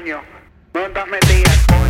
coño. No estás metida, coño.